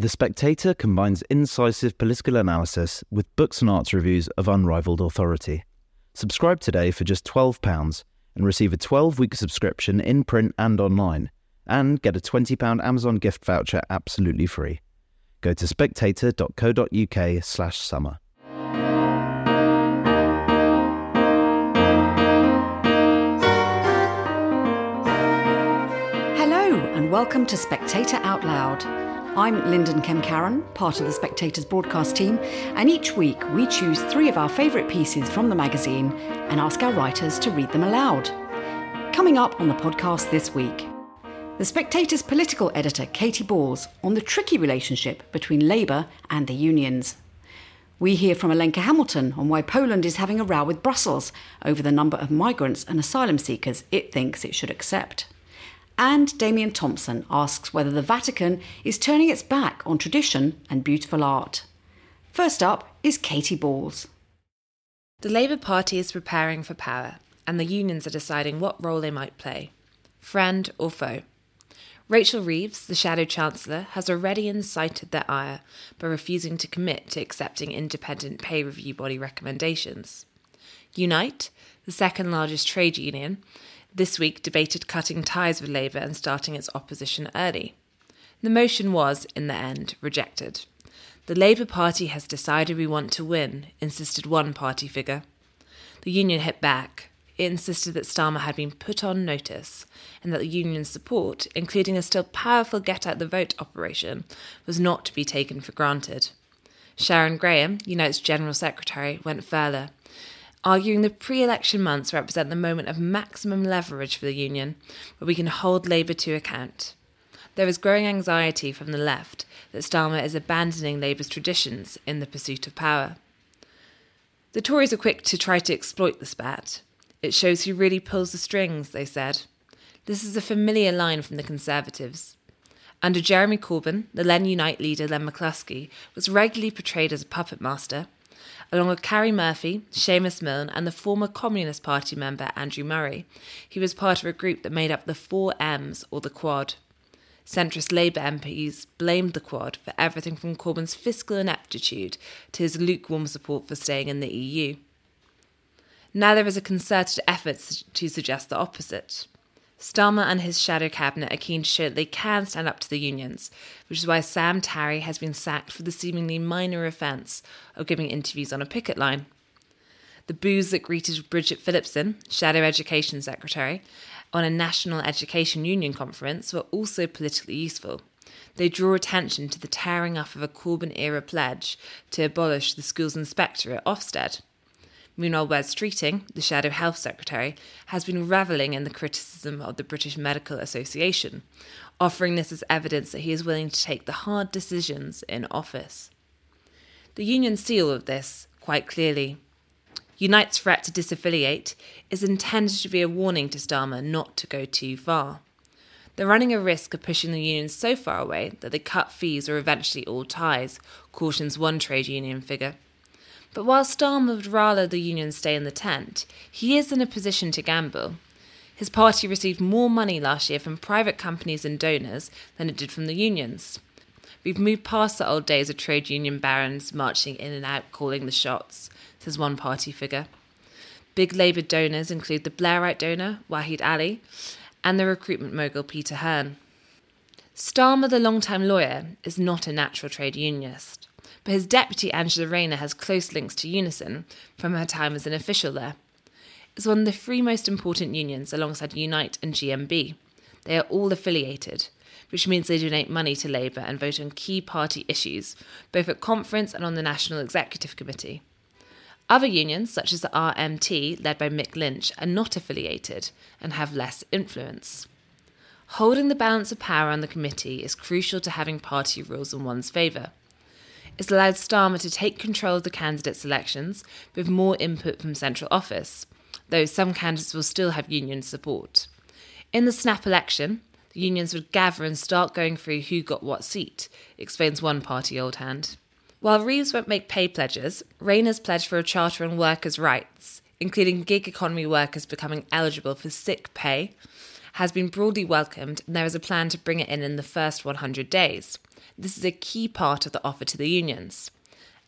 The Spectator combines incisive political analysis with books and arts reviews of unrivaled authority. Subscribe today for just £12 and receive a 12 week subscription in print and online, and get a £20 Amazon gift voucher absolutely free. Go to spectator.co.uk slash summer. Hello, and welcome to Spectator Out Loud. I'm Lyndon Kemcaron, part of the Spectator's broadcast team, and each week we choose three of our favourite pieces from the magazine and ask our writers to read them aloud. Coming up on the podcast this week, the Spectator's political editor, Katy Balls, on the tricky relationship between Labour and the unions. We hear from Olenka Hamilton on why Poland is having a row with Brussels over the number of migrants and asylum seekers it thinks it should accept. And Damian Thompson asks whether the Vatican is turning its back on tradition and beautiful art. First up is Katy Balls. The Labour Party is preparing for power, and the unions are deciding what role they might play friend or foe. Rachel Reeves, the Shadow Chancellor, has already incited their ire by refusing to commit to accepting independent pay review body recommendations. Unite, the second largest trade union, this week debated cutting ties with Labour and starting its opposition early. The motion was, in the end, rejected. The Labour Party has decided we want to win, insisted one party figure. The union hit back. It insisted that Starmer had been put on notice and that the union's support, including a still powerful get out the vote operation, was not to be taken for granted. Sharon Graham, Unite's General Secretary, went further, arguing the pre election months represent the moment of maximum leverage for the union, where we can hold Labour to account. There is growing anxiety from the left that Starmer is abandoning Labour's traditions in the pursuit of power. The Tories are quick to try to exploit the spat. It shows who really pulls the strings, they said. This is a familiar line from the Conservatives. Under Jeremy Corbyn, the Len Unite leader Len McCluskey was regularly portrayed as a puppet master, along with Karie Murphy, Seumas Milne, and the former Communist Party member Andrew Murray. He was part of a group that made up the Four M's, or the Quad. Centrist Labour MPs blamed the Quad for everything from Corbyn's fiscal ineptitude to his lukewarm support for staying in the EU. Now there is a concerted effort to suggest the opposite. Starmer and his shadow cabinet are keen to show that they can stand up to the unions, which is why Sam Tarry has been sacked for the seemingly minor offence of giving interviews on a picket line. The boos that greeted Bridget Phillipson, Shadow Education Secretary, on a National Education Union conference were also politically useful. They draw attention to the tearing up of a Corbyn era pledge to abolish the schools inspector at Ofsted. Meanwhile, Wes Streeting, the Shadow Health Secretary, has been revelling in the criticism of the British Medical Association, offering this as evidence that he is willing to take the hard decisions in office. The union see all of this quite clearly. Unite's threat to disaffiliate is intended to be a warning to Starmer not to go too far. They're running a risk of pushing the union so far away that they cut fees or eventually all ties, cautions one trade union figure. But while Starmer would rather the union stay in the tent, he is in a position to gamble. His party received more money last year from private companies and donors than it did from the unions. We've moved past the old days of trade union barons marching in and out calling the shots, says one party figure. Big Labour donors include the Blairite donor, Waheed Alli, and the recruitment mogul Peter Hearn. Starmer, the long-time lawyer, is not a natural trade unionist but his deputy Angela Rayner has close links to Unison from her time as an official there. It's one of the three most important unions alongside Unite and GMB. They are all affiliated, which means they donate money to Labour and vote on key party issues, both at conference and on the National Executive Committee. Other unions, such as the RMT, led by Mick Lynch, are not affiliated and have less influence. Holding the balance of power on the committee is crucial to having party rules in one's favour. It's allowed Starmer to take control of the candidate selections with more input from central office, though some candidates will still have union support. In the snap election, the unions would gather and start going through who got what seat, explains one party old hand. While Reeves won't make pay pledges, Rayner's pledged for a charter on workers' rights, including gig economy workers becoming eligible for sick pay has been broadly welcomed, and there is a plan to bring it in in the first 100 days. This is a key part of the offer to the unions.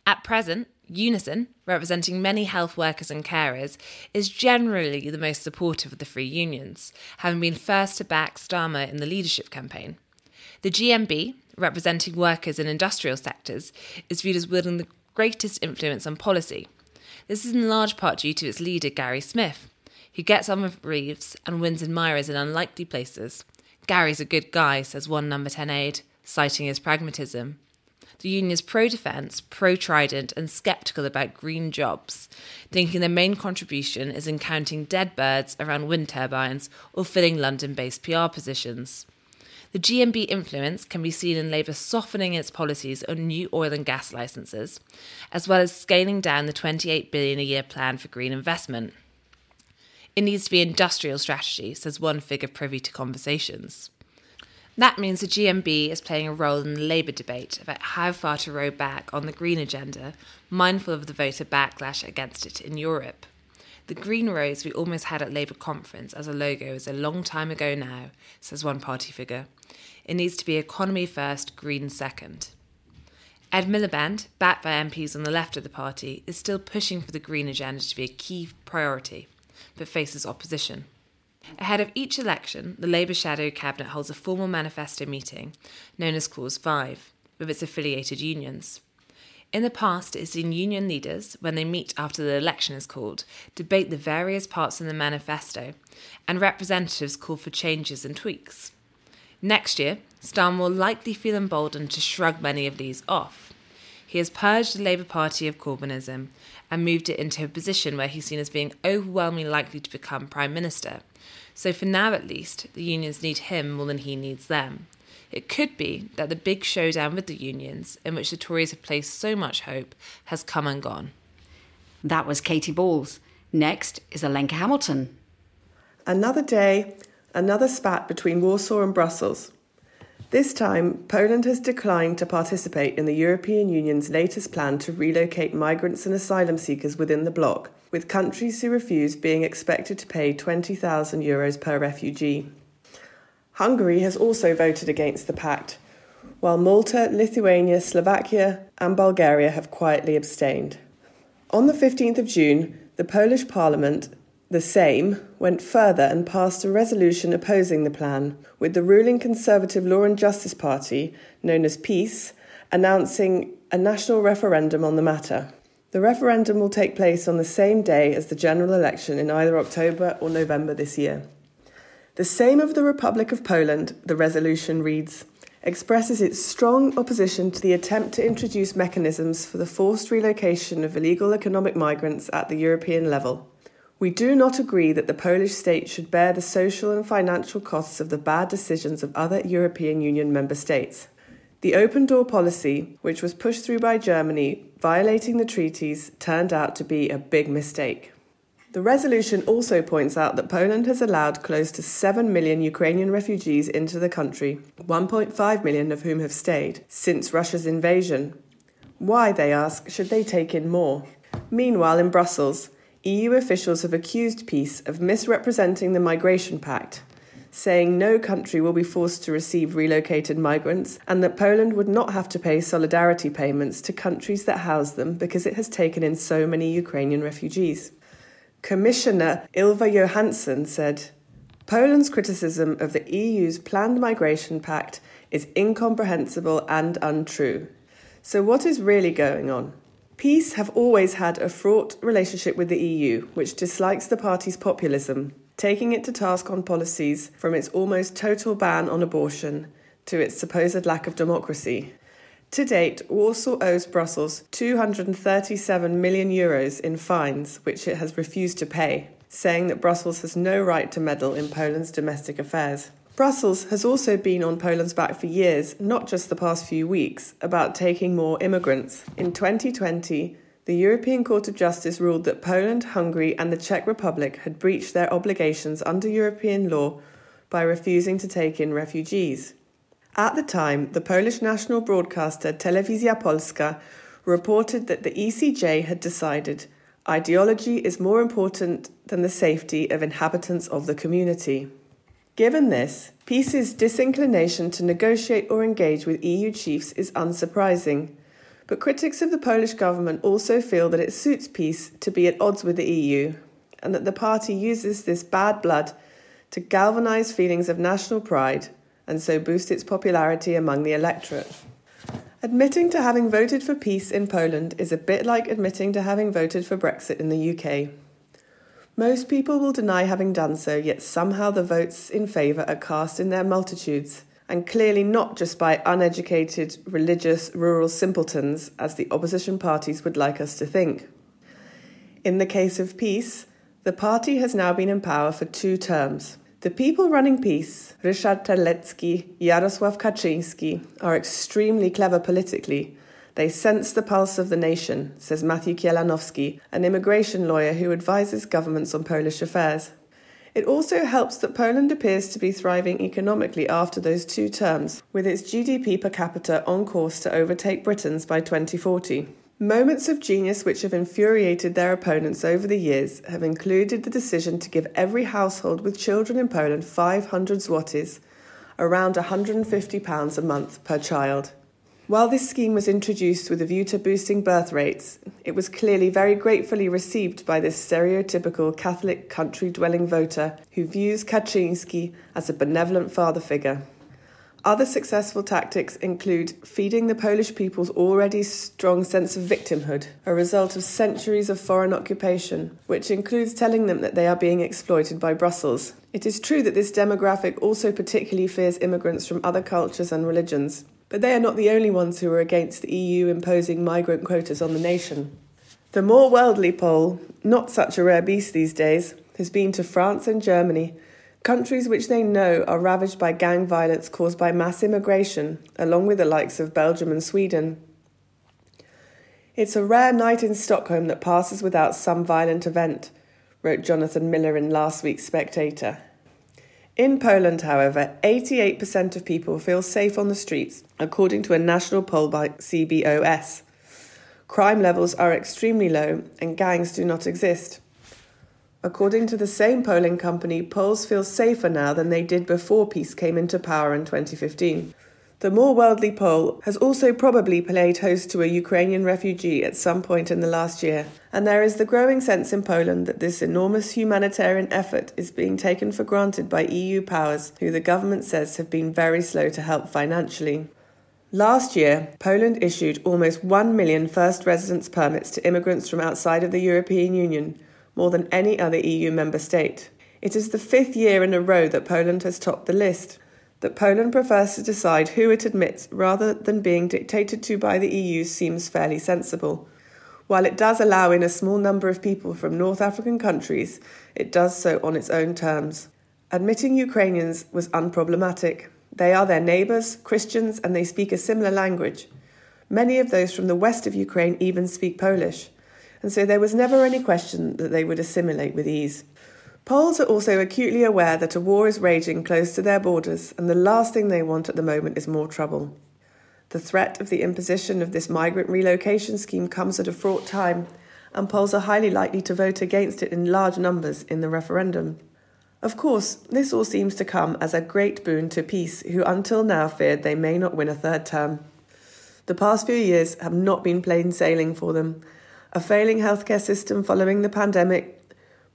At present, Unison, representing many health workers and carers, is generally the most supportive of the free unions, having been first to back Starmer in the leadership campaign. The GMB, representing workers in industrial sectors, is viewed as wielding the greatest influence on policy. This is in large part due to its leader, Gary Smith, who gets on with Reeves and wins admirers in unlikely places. Gary's a good guy, says one number 10 aide, citing his pragmatism. The union is pro defence, pro Trident, and sceptical about green jobs, thinking their main contribution is in counting dead birds around wind turbines or filling London based PR positions. The GMB influence can be seen in Labour softening its policies on new oil and gas licences, as well as scaling down the 28 billion a year plan for green investment. It needs to be industrial strategy, says one figure privy to conversations. That means the GMB is playing a role in the Labour debate about how far to row back on the green agenda, mindful of the voter backlash against it in Europe. The green rose we almost had at Labour conference as a logo is a long time ago now, says one party figure. It needs to be economy first, green second. Ed Miliband, backed by MPs on the left of the party, is still pushing for the green agenda to be a key priority, but faces opposition. Ahead of each election, the Labour Shadow Cabinet holds a formal manifesto meeting, known as Clause 5, with its affiliated unions. In the past, it's seen union leaders, when they meet after the election is called, debate the various parts in the manifesto, and representatives call for changes and tweaks. Next year, Starmer will likely feel emboldened to shrug many of these off. He has purged the Labour Party of Corbynism and moved it into a position where he's seen as being overwhelmingly likely to become Prime Minister. So, for now at least, the unions need him more than he needs them. It could be that the big showdown with the unions, in which the Tories have placed so much hope, has come and gone. That was Katy Balls. Next is Olenka Hamilton. Another day, another spat between Warsaw and Brussels. This time, Poland has declined to participate in the European Union's latest plan to relocate migrants and asylum seekers within the bloc, with countries who refuse being expected to pay 20,000 euros per refugee. Hungary has also voted against the pact, while Malta, Lithuania, Slovakia, and Bulgaria have quietly abstained. On the 15th of June, the Polish Parliament, the Sejm, went further and passed a resolution opposing the plan, with the ruling Conservative Law and Justice Party, known as PiS, announcing a national referendum on the matter. The referendum will take place on the same day as the general election in either October or November this year. The Sejm of the Republic of Poland, the resolution reads, expresses its strong opposition to the attempt to introduce mechanisms for the forced relocation of illegal economic migrants at the European level. We do not agree that the Polish state should bear the social and financial costs of the bad decisions of other European Union member states. The open door policy, which was pushed through by Germany, violating the treaties, turned out to be a big mistake. The resolution also points out that Poland has allowed close to 7 million Ukrainian refugees into the country, 1.5 million of whom have stayed, since Russia's invasion. Why, they ask, should they take in more? Meanwhile, in Brussels, EU officials have accused PiS of misrepresenting the Migration Pact, saying no country will be forced to receive relocated migrants and that Poland would not have to pay solidarity payments to countries that house them because it has taken in so many Ukrainian refugees. Commissioner Ylva Johansson said Poland's criticism of the EU's planned migration pact is incomprehensible and untrue. So, what is really going on? PiS have always had a fraught relationship with the EU, which dislikes the party's populism, taking it to task on policies from its almost total ban on abortion to its supposed lack of democracy. To date, Warsaw owes Brussels 237 million euros in fines, which it has refused to pay, saying that Brussels has no right to meddle in Poland's domestic affairs. Brussels has also been on Poland's back for years, not just the past few weeks, about taking more immigrants. In 2020, the European Court of Justice ruled that Poland, Hungary, and the Czech Republic had breached their obligations under European law by refusing to take in refugees. At the time, the Polish national broadcaster Telewizja Polska reported that the ECJ had decided ideology is more important than the safety of inhabitants of the community. Given this, PiS's disinclination to negotiate or engage with EU chiefs is unsurprising. But critics of the Polish government also feel that it suits PiS to be at odds with the EU, and that the party uses this bad blood to galvanise feelings of national pride and so boost its popularity among the electorate. Admitting to having voted for PiS in Poland is a bit like admitting to having voted for Brexit in the UK. Most people will deny having done so, yet somehow the votes in favour are cast in their multitudes, and clearly not just by uneducated, religious, rural simpletons, as the opposition parties would like us to think. In the case of PiS, the party has now been in power for two terms. The people running PiS, Ryszard Terlecki, Jarosław Kaczynski, are extremely clever politically they sense the pulse of the nation, says Matthew Kielanowski, an immigration lawyer who advises governments on Polish affairs. It also helps that Poland appears to be thriving economically after those two terms, with its GDP per capita on course to overtake Britain's by 2040. Moments of genius which have infuriated their opponents over the years have included the decision to give every household with children in Poland 500 zlotys, around £150 a month per child. While this scheme was introduced with a view to boosting birth rates, it was clearly very gratefully received by this stereotypical Catholic country dwelling voter who views Kaczynski as a benevolent father figure. Other successful tactics include feeding the Polish people's already strong sense of victimhood, a result of centuries of foreign occupation, which includes telling them that they are being exploited by Brussels. It is true that this demographic also particularly fears immigrants from other cultures and religions, but they are not the only ones who are against the EU imposing migrant quotas on the nation. The more worldly Pole, not such a rare beast these days, has been to France and Germany, countries which they know are ravaged by gang violence caused by mass immigration, along with the likes of Belgium and Sweden. It's a rare night in Stockholm that passes without some violent event, wrote Jonathan Miller in last week's Spectator. In Poland, however, 88% of people feel safe on the streets, according to a national poll by CBOS. Crime levels are extremely low and gangs do not exist. According to the same polling company, Poles feel safer now than they did before PiS came into power in 2015. The more worldly Pole has also probably played host to a Ukrainian refugee at some point in the last year, and there is the growing sense in Poland that this enormous humanitarian effort is being taken for granted by EU powers, who the government says have been very slow to help financially. Last year, Poland issued almost 1 million first residence permits to immigrants from outside of the European Union, more than any other EU member state. It is the fifth year in a row that Poland has topped the list that Poland prefers to decide who it admits rather than being dictated to by the EU seems fairly sensible. While it does allow in a small number of people from North African countries, it does so on its own terms. Admitting Ukrainians was unproblematic. They are their neighbours, Christians, and they speak a similar language. Many of those from the west of Ukraine even speak Polish, and so there was never any question that they would assimilate with ease. Poles are also acutely aware that a war is raging close to their borders, and the last thing they want at the moment is more trouble. The threat of the imposition of this migrant relocation scheme comes at a fraught time, and Poles are highly likely to vote against it in large numbers in the referendum. Of course, this all seems to come as a great boon to PiS, who until now feared they may not win a third term. The past few years have not been plain sailing for them. A failing healthcare system following the pandemic,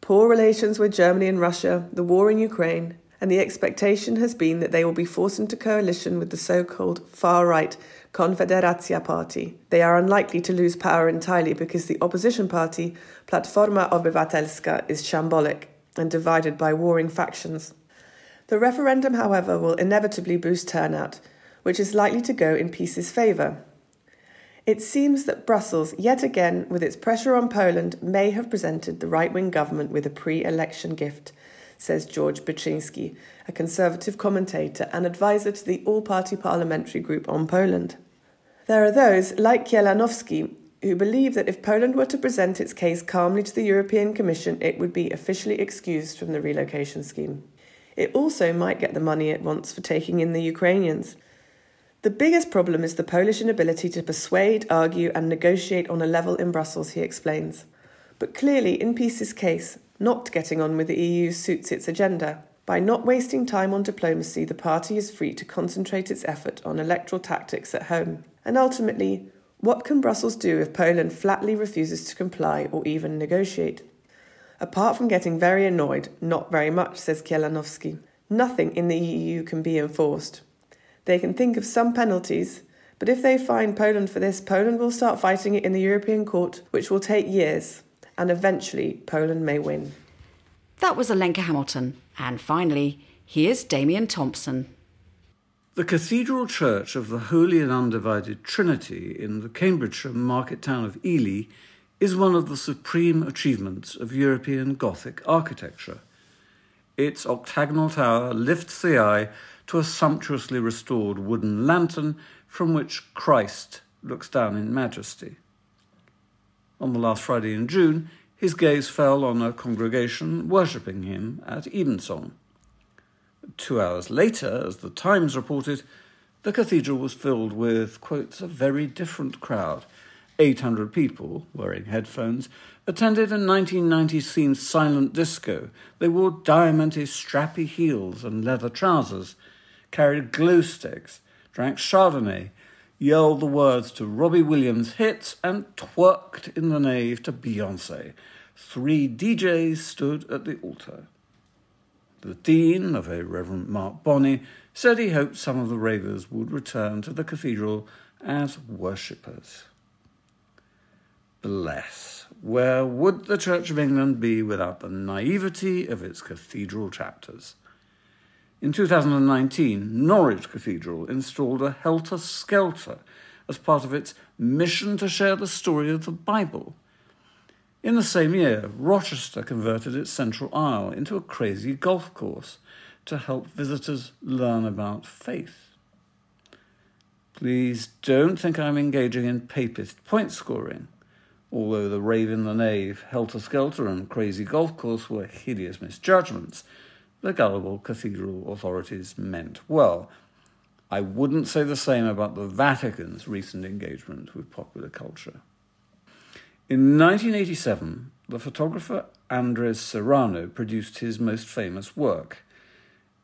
poor relations with Germany and Russia, the war in Ukraine, and the expectation has been that they will be forced into coalition with the so called far right Konfederacja Party. They are unlikely to lose power entirely because the opposition party, Platforma Obywatelska, is shambolic and divided by warring factions. The referendum, however, will inevitably boost turnout, which is likely to go in PiS's favour. It seems that Brussels, yet again, with its pressure on Poland, may have presented the right wing government with a pre election gift, says George Byczynski, a conservative commentator and advisor to the all party parliamentary group on Poland. There are those, like Kielanowski, who believe that if Poland were to present its case calmly to the European Commission, it would be officially excused from the relocation scheme. It also might get the money it wants for taking in the Ukrainians. The biggest problem is the Polish inability to persuade, argue, and negotiate on a level in Brussels, he explains. But clearly, in PiS's case, not getting on with the EU suits its agenda. By not wasting time on diplomacy, the party is free to concentrate its effort on electoral tactics at home. And ultimately, what can Brussels do if Poland flatly refuses to comply or even negotiate? Apart from getting very annoyed, not very much, says Kielanowski. Nothing in the EU can be enforced. They can think of some penalties, but if they fine Poland for this, Poland will start fighting it in the European Court, which will take years, and eventually Poland may win. That was Olenka Hamilton. And finally, here's Damian Thompson. The Cathedral Church of the Holy and Undivided Trinity in the Cambridgeshire market town of Ely is one of the supreme achievements of European Gothic architecture. Its octagonal tower lifts the eye to a sumptuously restored wooden lantern from which Christ looks down in majesty. On the last Friday in June, his gaze fell on a congregation worshipping him at Evensong. Two hours later, as the Times reported, the cathedral was filled with, quotes, a very different crowd. 800 people, wearing headphones, attended a 1990s themed silent disco. They wore diamanty, strappy heels and leather trousers, carried glue sticks, drank Chardonnay, yelled the words to Robbie Williams' hits, and twerked in the nave to Beyonce. Three DJs stood at the altar. The Dean, of a Reverend Mark Bonney, said he hoped some of the ravers would return to the cathedral as worshippers. Bless, where would the Church of England be without the naivety of its cathedral chapters? In 2019, Norwich Cathedral installed a helter skelter as part of its mission to share the story of the Bible. In the same year, Rochester converted its central aisle into a crazy golf course to help visitors learn about faith. Please don't think I'm engaging in papist point scoring. Although the Raven, the nave, helter skelter, and crazy golf course were hideous misjudgments, the gullible cathedral authorities meant well. I wouldn't say the same about the Vatican's recent engagement with popular culture. In 1987, the photographer Andres Serrano produced his most famous work.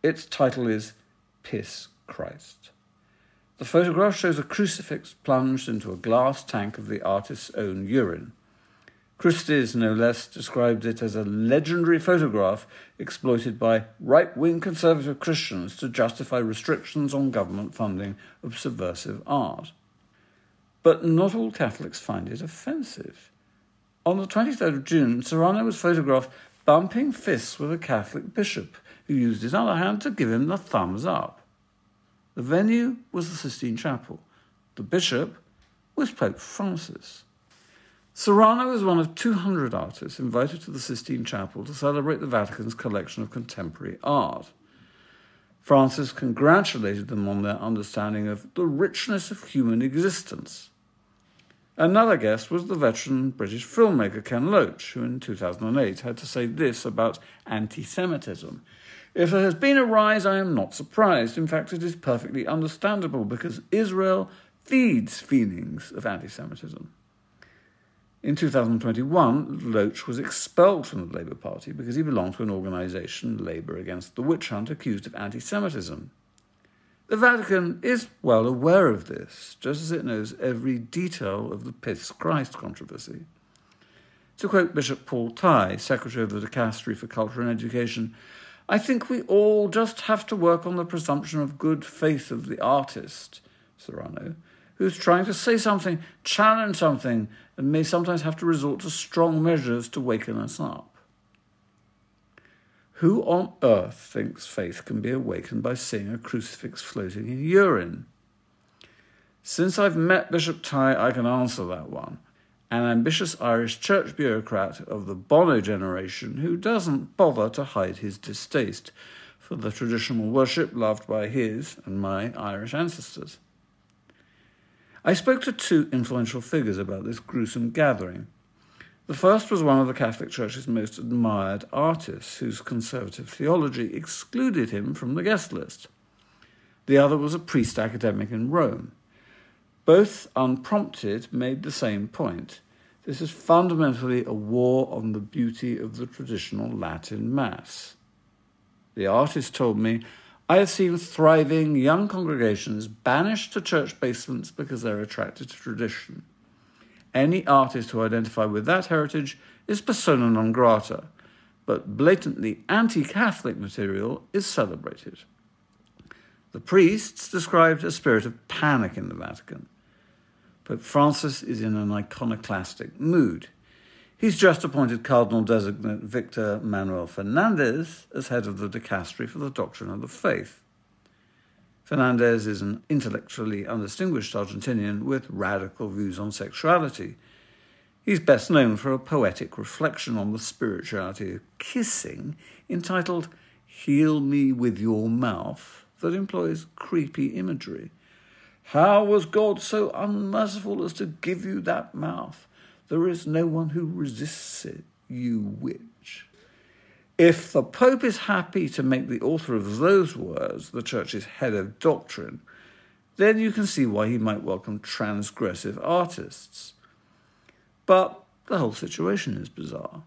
Its title is Piss Christ. The photograph shows a crucifix plunged into a glass tank of the artist's own urine. Christie's, no less, described it as a legendary photograph exploited by right wing conservative Christians to justify restrictions on government funding of subversive art. But not all Catholics find it offensive. On the 23rd of June, Serrano was photographed bumping fists with a Catholic bishop who used his other hand to give him the thumbs up. The venue was the Sistine Chapel. The bishop was Pope Francis. Serrano is one of 200 artists invited to the Sistine Chapel to celebrate the Vatican's collection of contemporary art. Francis congratulated them on their understanding of the richness of human existence. Another guest was the veteran British filmmaker Ken Loach, who in 2008 had to say this about anti Semitism. If there has been a rise, I am not surprised. In fact, it is perfectly understandable because Israel feeds feelings of anti Semitism. In 2021, Loach was expelled from the Labour Party because he belonged to an organisation, Labour Against the Witch Hunt, accused of anti Semitism. The Vatican is well aware of this, just as it knows every detail of the Piss Christ controversy. To quote Bishop Paul Tighe, Secretary of the Dicastery for Culture and Education, I think we all just have to work on the presumption of good faith of the artist, Serrano, who's trying to say something, challenge something, and may sometimes have to resort to strong measures to waken us up. Who on earth thinks faith can be awakened by seeing a crucifix floating in urine? Since I've met Bishop Tighe, I can answer that one. An ambitious Irish church bureaucrat of the Bono generation who doesn't bother to hide his distaste for the traditional worship loved by his and my Irish ancestors. I spoke to two influential figures about this gruesome gathering. The first was one of the Catholic Church's most admired artists, whose conservative theology excluded him from the guest list. The other was a priest academic in Rome. Both, unprompted, made the same point. This is fundamentally a war on the beauty of the traditional Latin Mass. The artist told me, I have seen thriving young congregations banished to church basements because they're attracted to tradition. Any artist who identifies with that heritage is persona non grata, but blatantly anti Catholic material is celebrated. The priests described a spirit of panic in the Vatican. Pope Francis is in an iconoclastic mood. He's just appointed Cardinal designate Victor Manuel Fernandez as head of the dicastery for the doctrine of the faith. Fernandez is an intellectually undistinguished Argentinian with radical views on sexuality. He's best known for a poetic reflection on the spirituality of kissing entitled Heal Me with Your Mouth that employs creepy imagery. How was God so unmerciful as to give you that mouth? There is no one who resists it, you witch. If the Pope is happy to make the author of those words the Church's head of doctrine, then you can see why he might welcome transgressive artists. But the whole situation is bizarre.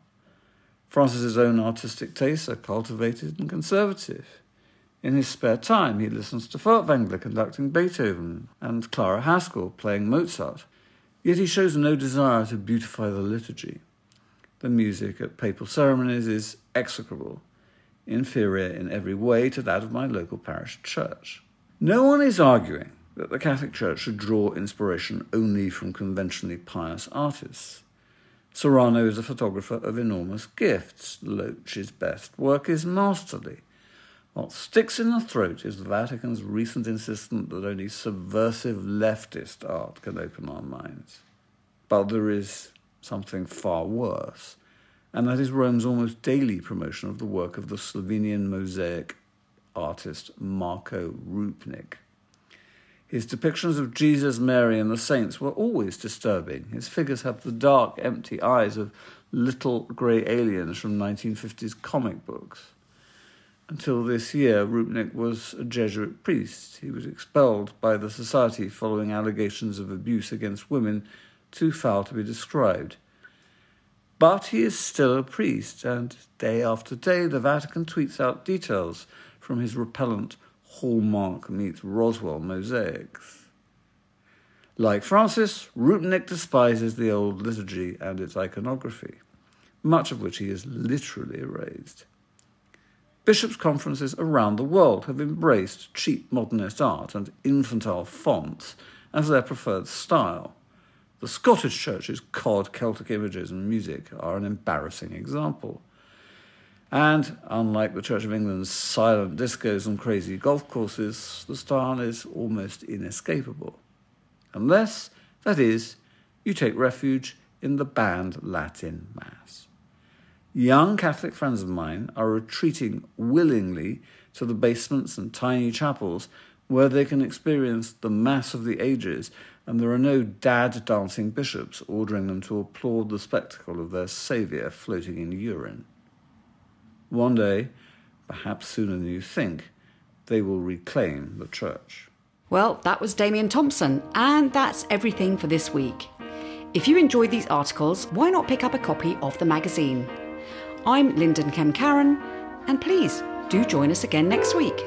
Francis's own artistic tastes are cultivated and conservative. In his spare time, he listens to Furtwängler conducting Beethoven and Clara Haskil playing Mozart. Yet he shows no desire to beautify the liturgy. The music at papal ceremonies is execrable, inferior in every way to that of my local parish church. No one is arguing that the Catholic Church should draw inspiration only from conventionally pious artists. Serrano is a photographer of enormous gifts. Loach's best work is masterly. What sticks in the throat is the Vatican's recent insistence that only subversive leftist art can open our minds. But there is something far worse, and that is Rome's almost daily promotion of the work of the Slovenian mosaic artist Marko Rupnik. His depictions of Jesus, Mary, and the saints were always disturbing. His figures have the dark, empty eyes of little grey aliens from 1950s comic books. Until this year, Rupnik was a Jesuit priest. He was expelled by the society following allegations of abuse against women too foul to be described. But he is still a priest, and day after day the Vatican tweets out details from his repellent Hallmark meets Roswell mosaics. Like Francis, Rupnik despises the old liturgy and its iconography, much of which he has literally erased. Bishops' conferences around the world have embraced cheap modernist art and infantile fonts as their preferred style. The Scottish Church's cod Celtic images and music are an embarrassing example. And unlike the Church of England's silent discos and crazy golf courses, the style is almost inescapable. Unless, that is, you take refuge in the banned Latin Mass. Young Catholic friends of mine are retreating willingly to the basements and tiny chapels where they can experience the Mass of the Ages, and there are no dad dancing bishops ordering them to applaud the spectacle of their Saviour floating in urine. One day, perhaps sooner than you think, they will reclaim the church. Well, that was Damian Thompson, and that's everything for this week. If you enjoyed these articles, why not pick up a copy of the magazine? I'm Lyndon Kemkaran, and please do join us again next week.